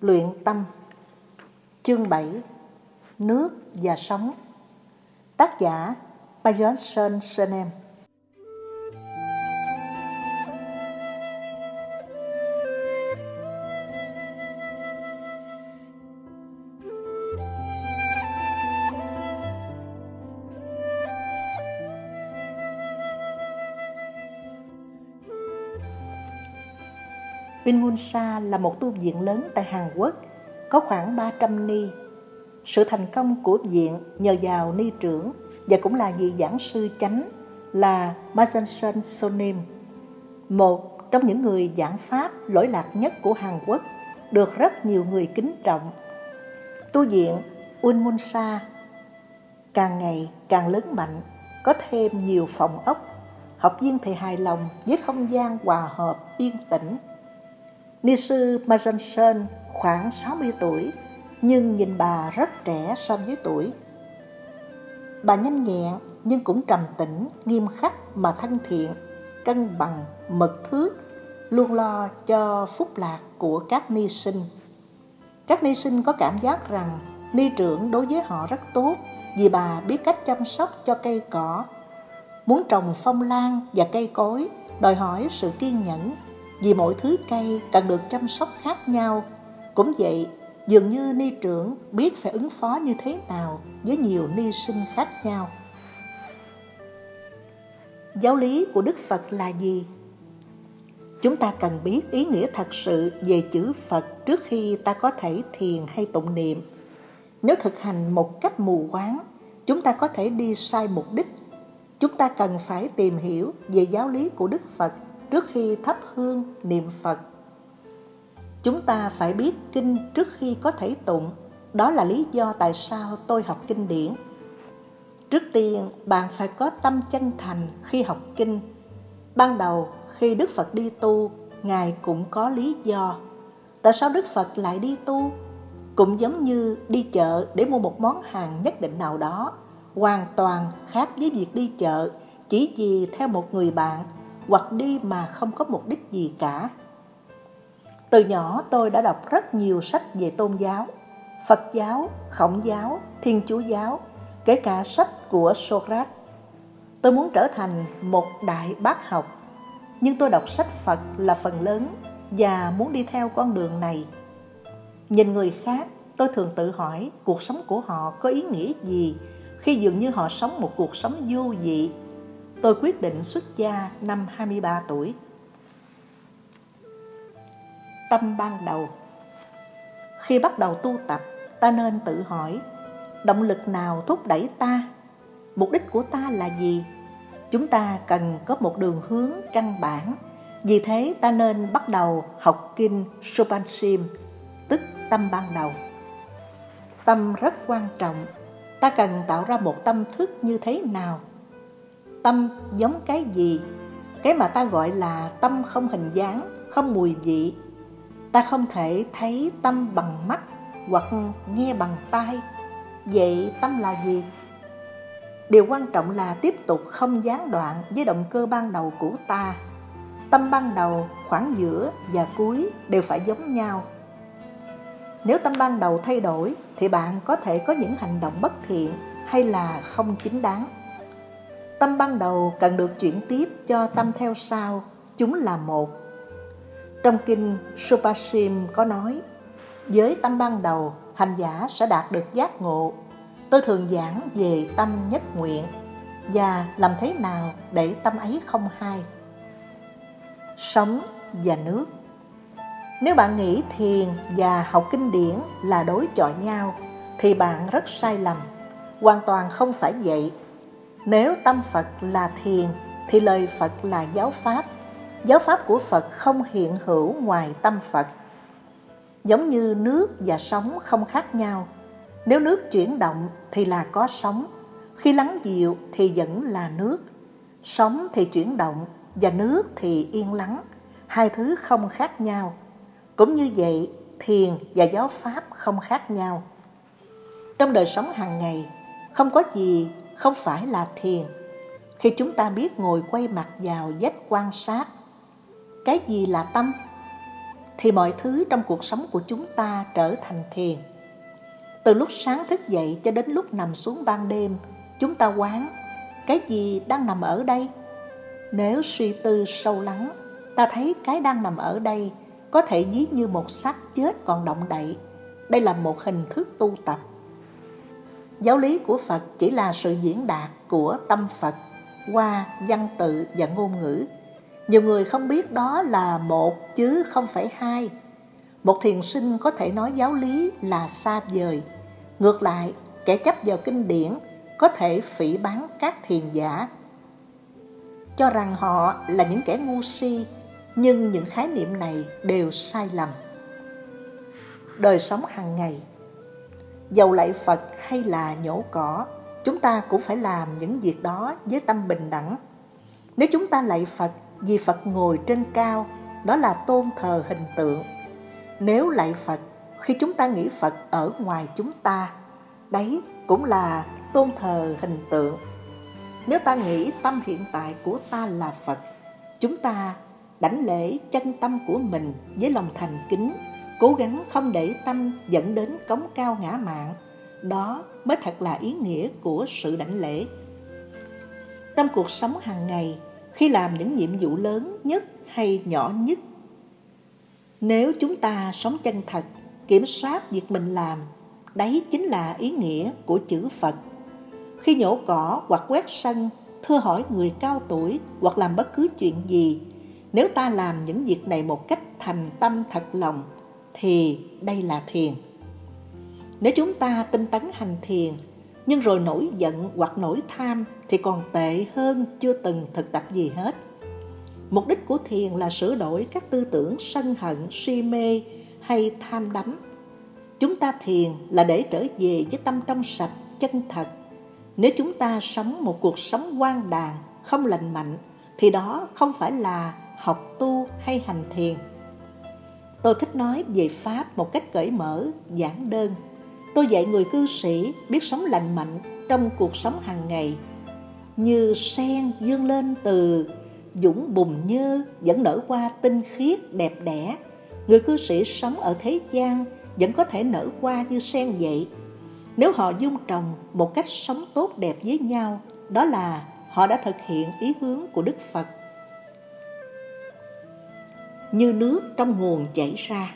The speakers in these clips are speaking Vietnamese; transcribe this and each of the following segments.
Luyện tâm. Chương 7 Nước và sống. Tác giả Bajon Sơn Sơn Em Vinmunsa là một tu viện lớn tại Hàn Quốc, có khoảng 300 ni. Sự thành công của viện nhờ vào ni trưởng và cũng là vị giảng sư chánh là Majansen Sonim, một trong những người giảng pháp lỗi lạc nhất của Hàn Quốc, được rất nhiều người kính trọng. Tu viện Unmunsa càng ngày càng lớn mạnh, có thêm nhiều phòng ốc, học viên thì hài lòng với không gian hòa hợp yên tĩnh Ni sư Ma Sơn khoảng 60 tuổi, nhưng nhìn bà rất trẻ so với tuổi. Bà nhanh nhẹn nhưng cũng trầm tĩnh, nghiêm khắc mà thân thiện, cân bằng, mật thước, luôn lo cho phúc lạc của các ni sinh. Các ni sinh có cảm giác rằng ni trưởng đối với họ rất tốt vì bà biết cách chăm sóc cho cây cỏ. Muốn trồng phong lan và cây cối đòi hỏi sự kiên nhẫn vì mỗi thứ cây cần được chăm sóc khác nhau. Cũng vậy, dường như ni trưởng biết phải ứng phó như thế nào với nhiều ni sinh khác nhau. Giáo lý của Đức Phật là gì? Chúng ta cần biết ý nghĩa thật sự về chữ Phật trước khi ta có thể thiền hay tụng niệm. Nếu thực hành một cách mù quáng, chúng ta có thể đi sai mục đích. Chúng ta cần phải tìm hiểu về giáo lý của Đức Phật trước khi thắp hương niệm Phật. Chúng ta phải biết kinh trước khi có thể tụng, đó là lý do tại sao tôi học kinh điển. Trước tiên, bạn phải có tâm chân thành khi học kinh. Ban đầu, khi Đức Phật đi tu, Ngài cũng có lý do. Tại sao Đức Phật lại đi tu? Cũng giống như đi chợ để mua một món hàng nhất định nào đó, hoàn toàn khác với việc đi chợ chỉ vì theo một người bạn hoặc đi mà không có mục đích gì cả. Từ nhỏ tôi đã đọc rất nhiều sách về tôn giáo, Phật giáo, Khổng giáo, Thiên Chúa giáo, kể cả sách của Socrates. Tôi muốn trở thành một đại bác học, nhưng tôi đọc sách Phật là phần lớn và muốn đi theo con đường này. Nhìn người khác, tôi thường tự hỏi cuộc sống của họ có ý nghĩa gì khi dường như họ sống một cuộc sống vô vị tôi quyết định xuất gia năm 23 tuổi. Tâm ban đầu Khi bắt đầu tu tập, ta nên tự hỏi động lực nào thúc đẩy ta? Mục đích của ta là gì? Chúng ta cần có một đường hướng căn bản. Vì thế ta nên bắt đầu học kinh Sopansim, tức tâm ban đầu. Tâm rất quan trọng. Ta cần tạo ra một tâm thức như thế nào Tâm giống cái gì? Cái mà ta gọi là tâm không hình dáng, không mùi vị. Ta không thể thấy tâm bằng mắt hoặc nghe bằng tai. Vậy tâm là gì? Điều quan trọng là tiếp tục không gián đoạn với động cơ ban đầu của ta. Tâm ban đầu, khoảng giữa và cuối đều phải giống nhau. Nếu tâm ban đầu thay đổi thì bạn có thể có những hành động bất thiện hay là không chính đáng. Tâm ban đầu cần được chuyển tiếp cho tâm theo sau, chúng là một. Trong kinh Supashim có nói, với tâm ban đầu, hành giả sẽ đạt được giác ngộ. Tôi thường giảng về tâm nhất nguyện và làm thế nào để tâm ấy không hai. Sống và nước Nếu bạn nghĩ thiền và học kinh điển là đối chọi nhau, thì bạn rất sai lầm. Hoàn toàn không phải vậy nếu tâm Phật là thiền thì lời Phật là giáo pháp. Giáo pháp của Phật không hiện hữu ngoài tâm Phật. Giống như nước và sóng không khác nhau. Nếu nước chuyển động thì là có sóng, khi lắng dịu thì vẫn là nước. Sóng thì chuyển động và nước thì yên lắng, hai thứ không khác nhau. Cũng như vậy, thiền và giáo pháp không khác nhau. Trong đời sống hàng ngày, không có gì không phải là thiền khi chúng ta biết ngồi quay mặt vào vết quan sát cái gì là tâm thì mọi thứ trong cuộc sống của chúng ta trở thành thiền. Từ lúc sáng thức dậy cho đến lúc nằm xuống ban đêm, chúng ta quán cái gì đang nằm ở đây? Nếu suy tư sâu lắng, ta thấy cái đang nằm ở đây có thể ví như một xác chết còn động đậy. Đây là một hình thức tu tập. Giáo lý của Phật chỉ là sự diễn đạt của tâm Phật qua văn tự và ngôn ngữ. Nhiều người không biết đó là một chứ không phải hai. Một thiền sinh có thể nói giáo lý là xa vời. Ngược lại, kẻ chấp vào kinh điển có thể phỉ bán các thiền giả cho rằng họ là những kẻ ngu si nhưng những khái niệm này đều sai lầm đời sống hàng ngày dầu lạy phật hay là nhổ cỏ, chúng ta cũng phải làm những việc đó với tâm bình đẳng. Nếu chúng ta lạy phật vì phật ngồi trên cao, đó là tôn thờ hình tượng. Nếu lạy phật khi chúng ta nghĩ phật ở ngoài chúng ta, đấy cũng là tôn thờ hình tượng. Nếu ta nghĩ tâm hiện tại của ta là phật, chúng ta đảnh lễ chân tâm của mình với lòng thành kính cố gắng không để tâm dẫn đến cống cao ngã mạng. Đó mới thật là ý nghĩa của sự đảnh lễ. Trong cuộc sống hàng ngày, khi làm những nhiệm vụ lớn nhất hay nhỏ nhất, nếu chúng ta sống chân thật, kiểm soát việc mình làm, đấy chính là ý nghĩa của chữ phật. Khi nhổ cỏ hoặc quét sân, thưa hỏi người cao tuổi hoặc làm bất cứ chuyện gì, nếu ta làm những việc này một cách thành tâm thật lòng thì đây là thiền. Nếu chúng ta tinh tấn hành thiền, nhưng rồi nổi giận hoặc nổi tham thì còn tệ hơn chưa từng thực tập gì hết. Mục đích của thiền là sửa đổi các tư tưởng sân hận, si mê hay tham đắm. Chúng ta thiền là để trở về với tâm trong sạch, chân thật. Nếu chúng ta sống một cuộc sống quan đàn không lành mạnh, thì đó không phải là học tu hay hành thiền tôi thích nói về pháp một cách cởi mở, giản đơn. Tôi dạy người cư sĩ biết sống lành mạnh trong cuộc sống hàng ngày. Như sen dương lên từ dũng bùn nhơ vẫn nở qua tinh khiết đẹp đẽ. Người cư sĩ sống ở thế gian vẫn có thể nở qua như sen vậy. Nếu họ dung trồng một cách sống tốt đẹp với nhau, đó là họ đã thực hiện ý hướng của đức phật như nước trong nguồn chảy ra.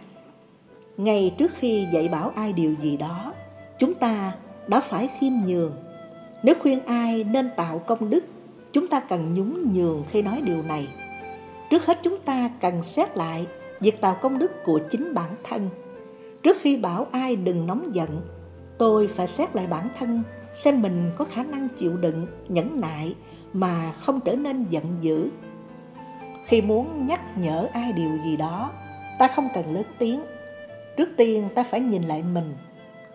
Ngay trước khi dạy bảo ai điều gì đó, chúng ta đã phải khiêm nhường. Nếu khuyên ai nên tạo công đức, chúng ta cần nhún nhường khi nói điều này. Trước hết chúng ta cần xét lại việc tạo công đức của chính bản thân. Trước khi bảo ai đừng nóng giận, tôi phải xét lại bản thân, xem mình có khả năng chịu đựng, nhẫn nại mà không trở nên giận dữ khi muốn nhắc nhở ai điều gì đó, ta không cần lớn tiếng. Trước tiên ta phải nhìn lại mình.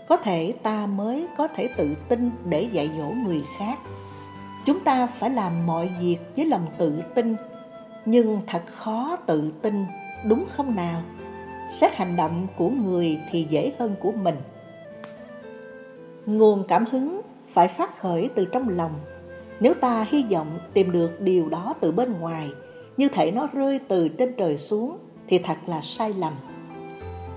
Có thể ta mới có thể tự tin để dạy dỗ người khác. Chúng ta phải làm mọi việc với lòng tự tin. Nhưng thật khó tự tin, đúng không nào? Xét hành động của người thì dễ hơn của mình. Nguồn cảm hứng phải phát khởi từ trong lòng. Nếu ta hy vọng tìm được điều đó từ bên ngoài như thể nó rơi từ trên trời xuống thì thật là sai lầm.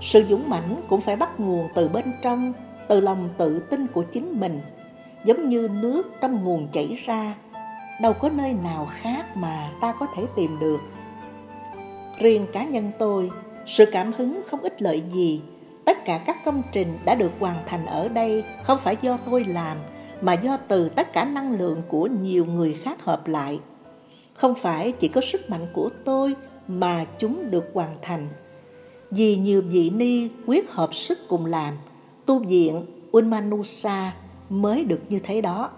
Sự dũng mãnh cũng phải bắt nguồn từ bên trong, từ lòng tự tin của chính mình. Giống như nước trong nguồn chảy ra, đâu có nơi nào khác mà ta có thể tìm được. Riêng cá nhân tôi, sự cảm hứng không ích lợi gì. Tất cả các công trình đã được hoàn thành ở đây không phải do tôi làm, mà do từ tất cả năng lượng của nhiều người khác hợp lại không phải chỉ có sức mạnh của tôi mà chúng được hoàn thành. Vì nhiều vị ni quyết hợp sức cùng làm, tu viện Unmanusa mới được như thế đó.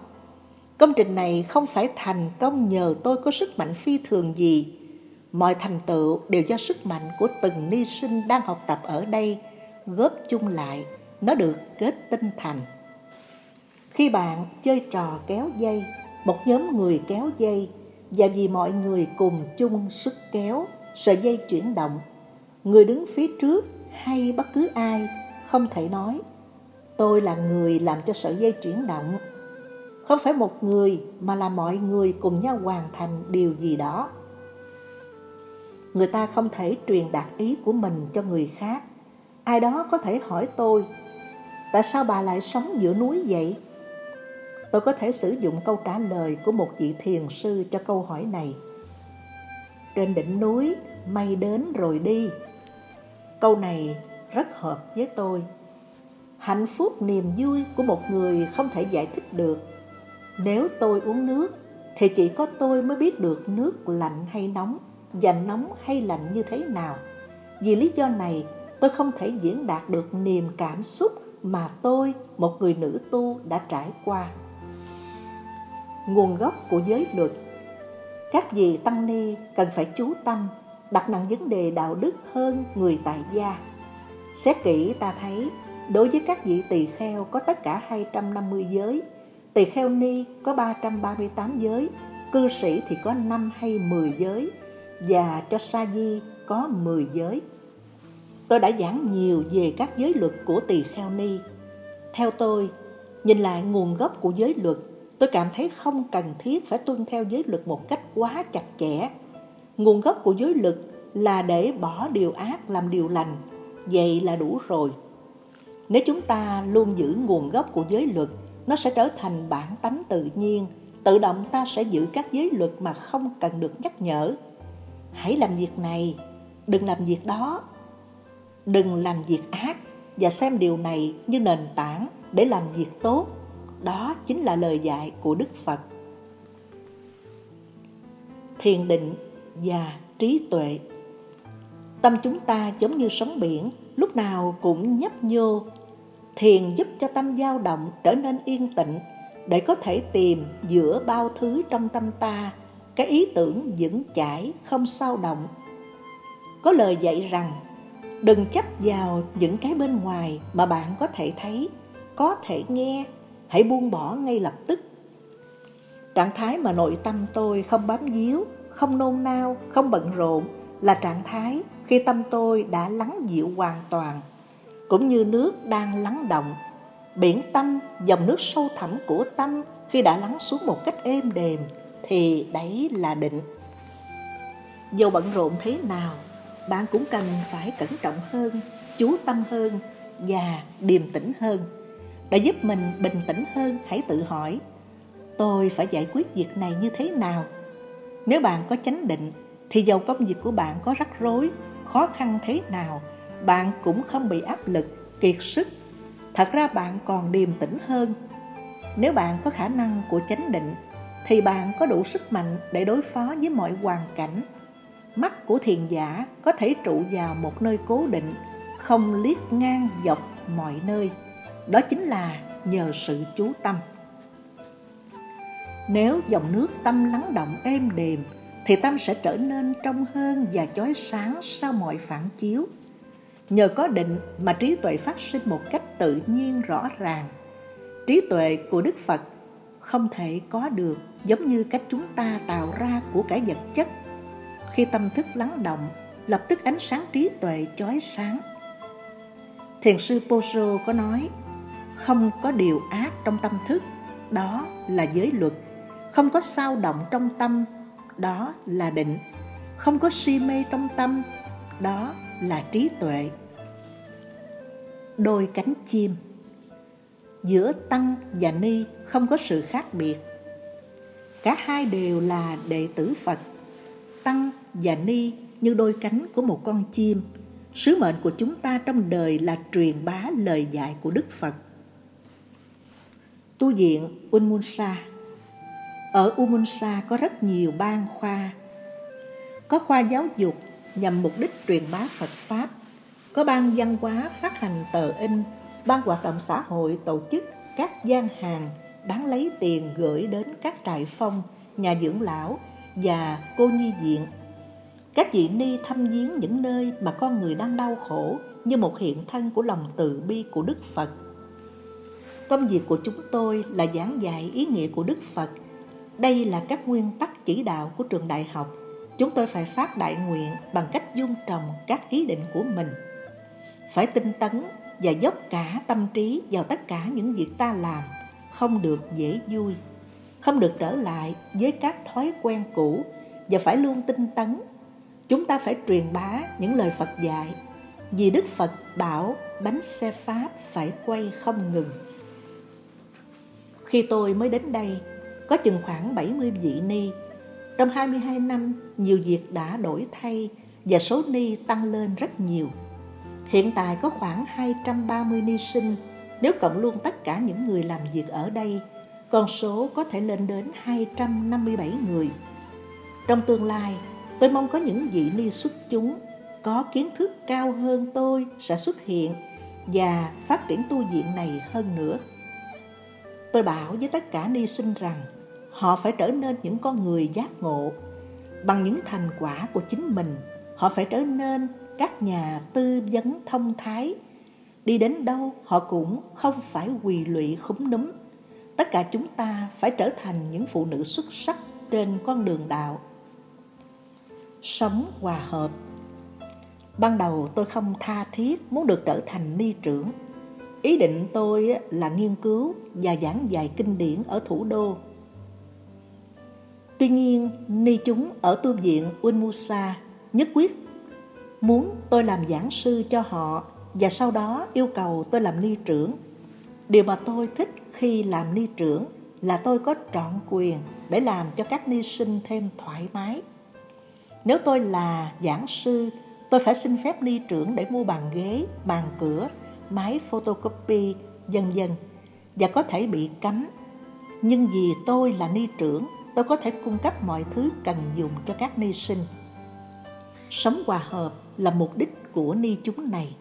Công trình này không phải thành công nhờ tôi có sức mạnh phi thường gì. Mọi thành tựu đều do sức mạnh của từng ni sinh đang học tập ở đây, góp chung lại, nó được kết tinh thành. Khi bạn chơi trò kéo dây, một nhóm người kéo dây và vì mọi người cùng chung sức kéo sợi dây chuyển động người đứng phía trước hay bất cứ ai không thể nói tôi là người làm cho sợi dây chuyển động không phải một người mà là mọi người cùng nhau hoàn thành điều gì đó người ta không thể truyền đạt ý của mình cho người khác. Ai đó có thể hỏi tôi, tại sao bà lại sống giữa núi vậy? Tôi có thể sử dụng câu trả lời của một vị thiền sư cho câu hỏi này. Trên đỉnh núi, mây đến rồi đi. Câu này rất hợp với tôi. Hạnh phúc niềm vui của một người không thể giải thích được. Nếu tôi uống nước, thì chỉ có tôi mới biết được nước lạnh hay nóng, và nóng hay lạnh như thế nào. Vì lý do này, tôi không thể diễn đạt được niềm cảm xúc mà tôi, một người nữ tu, đã trải qua. Nguồn gốc của giới luật Các vị tăng ni cần phải chú tâm, đặt nặng vấn đề đạo đức hơn người tại gia. Xét kỹ ta thấy, đối với các vị tỳ kheo có tất cả 250 giới, tỳ kheo ni có 338 giới, cư sĩ thì có 5 hay 10 giới, và cho sa di có 10 giới. Tôi đã giảng nhiều về các giới luật của tỳ kheo ni. Theo tôi, nhìn lại nguồn gốc của giới luật, tôi cảm thấy không cần thiết phải tuân theo giới luật một cách quá chặt chẽ. Nguồn gốc của giới luật là để bỏ điều ác làm điều lành, vậy là đủ rồi. Nếu chúng ta luôn giữ nguồn gốc của giới luật, nó sẽ trở thành bản tánh tự nhiên, tự động ta sẽ giữ các giới luật mà không cần được nhắc nhở. Hãy làm việc này, đừng làm việc đó đừng làm việc ác và xem điều này như nền tảng để làm việc tốt. Đó chính là lời dạy của Đức Phật. Thiền định và trí tuệ Tâm chúng ta giống như sóng biển, lúc nào cũng nhấp nhô. Thiền giúp cho tâm dao động trở nên yên tĩnh để có thể tìm giữa bao thứ trong tâm ta cái ý tưởng vững chãi, không sao động. Có lời dạy rằng đừng chấp vào những cái bên ngoài mà bạn có thể thấy có thể nghe hãy buông bỏ ngay lập tức. Trạng thái mà nội tâm tôi không bám víu không nôn nao không bận rộn là trạng thái khi tâm tôi đã lắng dịu hoàn toàn cũng như nước đang lắng động. Biển tâm dòng nước sâu thẳm của tâm khi đã lắng xuống một cách êm đềm thì đấy là định. Dù bận rộn thế nào bạn cũng cần phải cẩn trọng hơn, chú tâm hơn và điềm tĩnh hơn đã giúp mình bình tĩnh hơn, hãy tự hỏi, tôi phải giải quyết việc này như thế nào? Nếu bạn có chánh định, thì dầu công việc của bạn có rắc rối, khó khăn thế nào, bạn cũng không bị áp lực, kiệt sức. Thật ra bạn còn điềm tĩnh hơn. Nếu bạn có khả năng của chánh định, thì bạn có đủ sức mạnh để đối phó với mọi hoàn cảnh mắt của thiền giả có thể trụ vào một nơi cố định, không liếc ngang dọc mọi nơi. Đó chính là nhờ sự chú tâm. Nếu dòng nước tâm lắng động êm đềm, thì tâm sẽ trở nên trong hơn và chói sáng sau mọi phản chiếu. Nhờ có định mà trí tuệ phát sinh một cách tự nhiên rõ ràng. Trí tuệ của Đức Phật không thể có được giống như cách chúng ta tạo ra của cả vật chất khi tâm thức lắng động, lập tức ánh sáng trí tuệ chói sáng. Thiền sư Poso có nói, không có điều ác trong tâm thức, đó là giới luật. Không có sao động trong tâm, đó là định. Không có si mê trong tâm, đó là trí tuệ. Đôi cánh chim Giữa Tăng và Ni không có sự khác biệt. Cả hai đều là đệ tử Phật. Tăng và ni như đôi cánh của một con chim. Sứ mệnh của chúng ta trong đời là truyền bá lời dạy của Đức Phật. Tu viện Unmunsa Ở Umunsa có rất nhiều ban khoa. Có khoa giáo dục nhằm mục đích truyền bá Phật Pháp. Có ban văn hóa phát hành tờ in, ban hoạt động xã hội tổ chức các gian hàng bán lấy tiền gửi đến các trại phong, nhà dưỡng lão và cô nhi viện các vị ni thăm viếng những nơi mà con người đang đau khổ như một hiện thân của lòng từ bi của Đức Phật. Công việc của chúng tôi là giảng dạy ý nghĩa của Đức Phật. Đây là các nguyên tắc chỉ đạo của trường đại học. Chúng tôi phải phát đại nguyện bằng cách dung trồng các ý định của mình. Phải tinh tấn và dốc cả tâm trí vào tất cả những việc ta làm, không được dễ vui, không được trở lại với các thói quen cũ và phải luôn tinh tấn chúng ta phải truyền bá những lời Phật dạy vì Đức Phật bảo bánh xe Pháp phải quay không ngừng. Khi tôi mới đến đây, có chừng khoảng 70 vị ni. Trong 22 năm, nhiều việc đã đổi thay và số ni tăng lên rất nhiều. Hiện tại có khoảng 230 ni sinh, nếu cộng luôn tất cả những người làm việc ở đây, con số có thể lên đến 257 người. Trong tương lai, tôi mong có những vị ni xuất chúng có kiến thức cao hơn tôi sẽ xuất hiện và phát triển tu viện này hơn nữa. Tôi bảo với tất cả ni sinh rằng, họ phải trở nên những con người giác ngộ bằng những thành quả của chính mình. Họ phải trở nên các nhà tư vấn thông thái. Đi đến đâu, họ cũng không phải quỳ lụy khúm núm. Tất cả chúng ta phải trở thành những phụ nữ xuất sắc trên con đường đạo. Sống hòa hợp Ban đầu tôi không tha thiết muốn được trở thành ni trưởng. Ý định tôi là nghiên cứu và giảng dạy kinh điển ở thủ đô. Tuy nhiên, ni chúng ở tu viện Unmusa nhất quyết muốn tôi làm giảng sư cho họ và sau đó yêu cầu tôi làm ni trưởng. Điều mà tôi thích khi làm ni trưởng là tôi có trọn quyền để làm cho các ni sinh thêm thoải mái. Nếu tôi là giảng sư Tôi phải xin phép ni trưởng để mua bàn ghế, bàn cửa, máy photocopy, dần dần và có thể bị cấm. Nhưng vì tôi là ni trưởng, tôi có thể cung cấp mọi thứ cần dùng cho các ni sinh. Sống hòa hợp là mục đích của ni chúng này.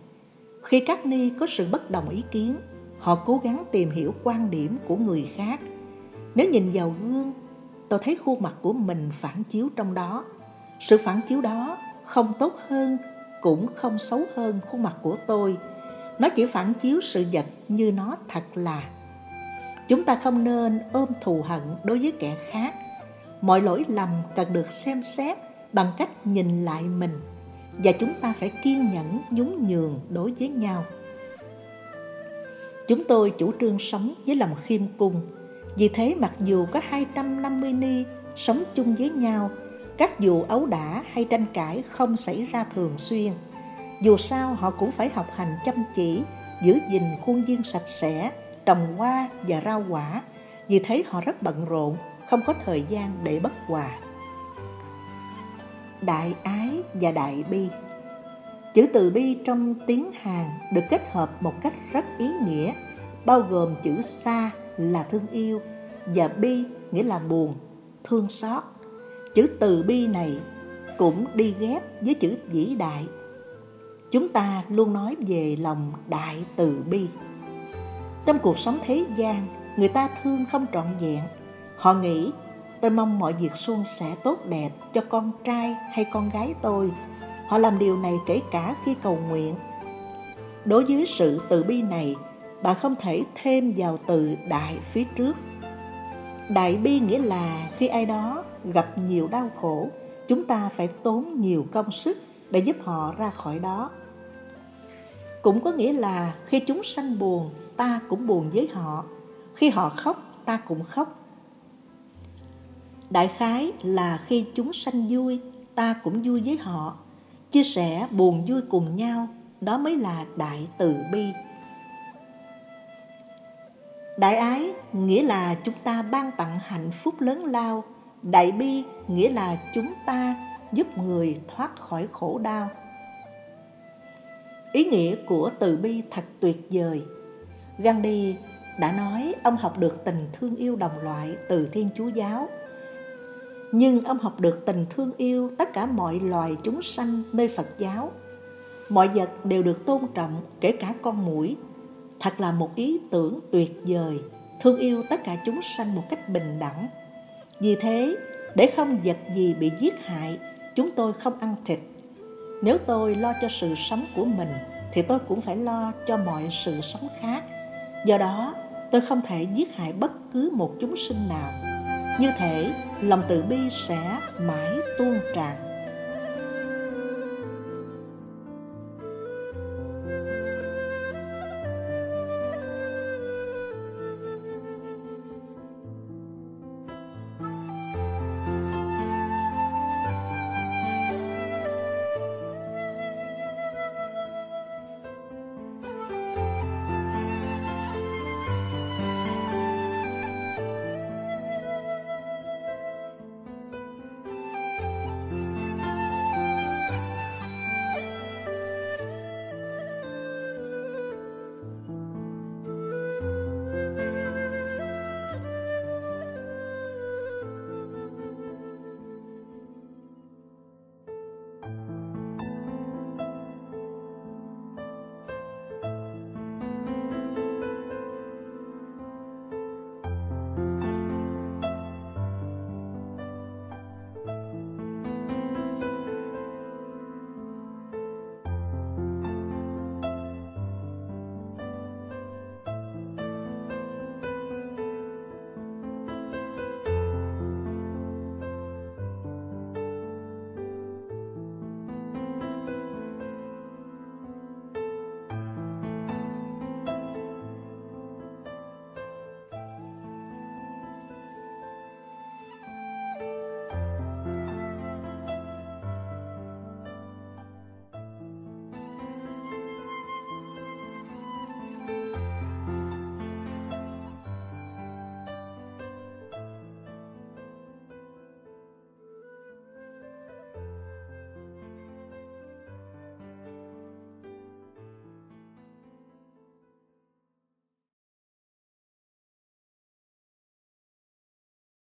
Khi các ni có sự bất đồng ý kiến, họ cố gắng tìm hiểu quan điểm của người khác. Nếu nhìn vào gương, tôi thấy khuôn mặt của mình phản chiếu trong đó. Sự phản chiếu đó không tốt hơn cũng không xấu hơn khuôn mặt của tôi nó chỉ phản chiếu sự vật như nó thật là. Chúng ta không nên ôm thù hận đối với kẻ khác. Mọi lỗi lầm cần được xem xét bằng cách nhìn lại mình, và chúng ta phải kiên nhẫn nhún nhường đối với nhau. Chúng tôi chủ trương sống với lòng khiêm cung. Vì thế mặc dù có 250 ni sống chung với nhau, các vụ ấu đả hay tranh cãi không xảy ra thường xuyên. Dù sao họ cũng phải học hành chăm chỉ, giữ gìn khuôn viên sạch sẽ, trồng hoa và rau quả. Vì thế họ rất bận rộn, không có thời gian để bất hòa. Đại ái và đại bi Chữ từ bi trong tiếng Hàn được kết hợp một cách rất ý nghĩa, bao gồm chữ sa là thương yêu và bi nghĩa là buồn, thương xót chữ từ bi này cũng đi ghép với chữ vĩ đại chúng ta luôn nói về lòng đại từ bi. Trong cuộc sống thế gian, người ta thương không trọn vẹn. Họ nghĩ, tôi mong mọi việc suôn sẻ tốt đẹp cho con trai hay con gái tôi. Họ làm điều này kể cả khi cầu nguyện. Đối với sự từ bi này bạn không thể thêm vào từ đại phía trước. Đại bi nghĩa là khi ai đó gặp nhiều đau khổ, chúng ta phải tốn nhiều công sức để giúp họ ra khỏi đó. Cũng có nghĩa là khi chúng sanh buồn, ta cũng buồn với họ. Khi họ khóc, ta cũng khóc. Đại khái là khi chúng sanh vui, ta cũng vui với họ. Chia sẻ buồn vui cùng nhau, đó mới là đại từ bi. Đại ái nghĩa là chúng ta ban tặng hạnh phúc lớn lao. Đại bi nghĩa là chúng ta giúp người thoát khỏi khổ đau. Ý nghĩa của từ bi thật tuyệt vời. Gandhi đã nói ông học được tình thương yêu đồng loại từ Thiên Chúa Giáo. Nhưng ông học được tình thương yêu tất cả mọi loài chúng sanh nơi Phật giáo. Mọi vật đều được tôn trọng, kể cả con mũi. Thật là một ý tưởng tuyệt vời, thương yêu tất cả chúng sanh một cách bình đẳng vì thế, để không vật gì bị giết hại, chúng tôi không ăn thịt. Nếu tôi lo cho sự sống của mình, thì tôi cũng phải lo cho mọi sự sống khác. Do đó, tôi không thể giết hại bất cứ một chúng sinh nào. Như thể, lòng từ bi sẽ mãi tuôn tràn.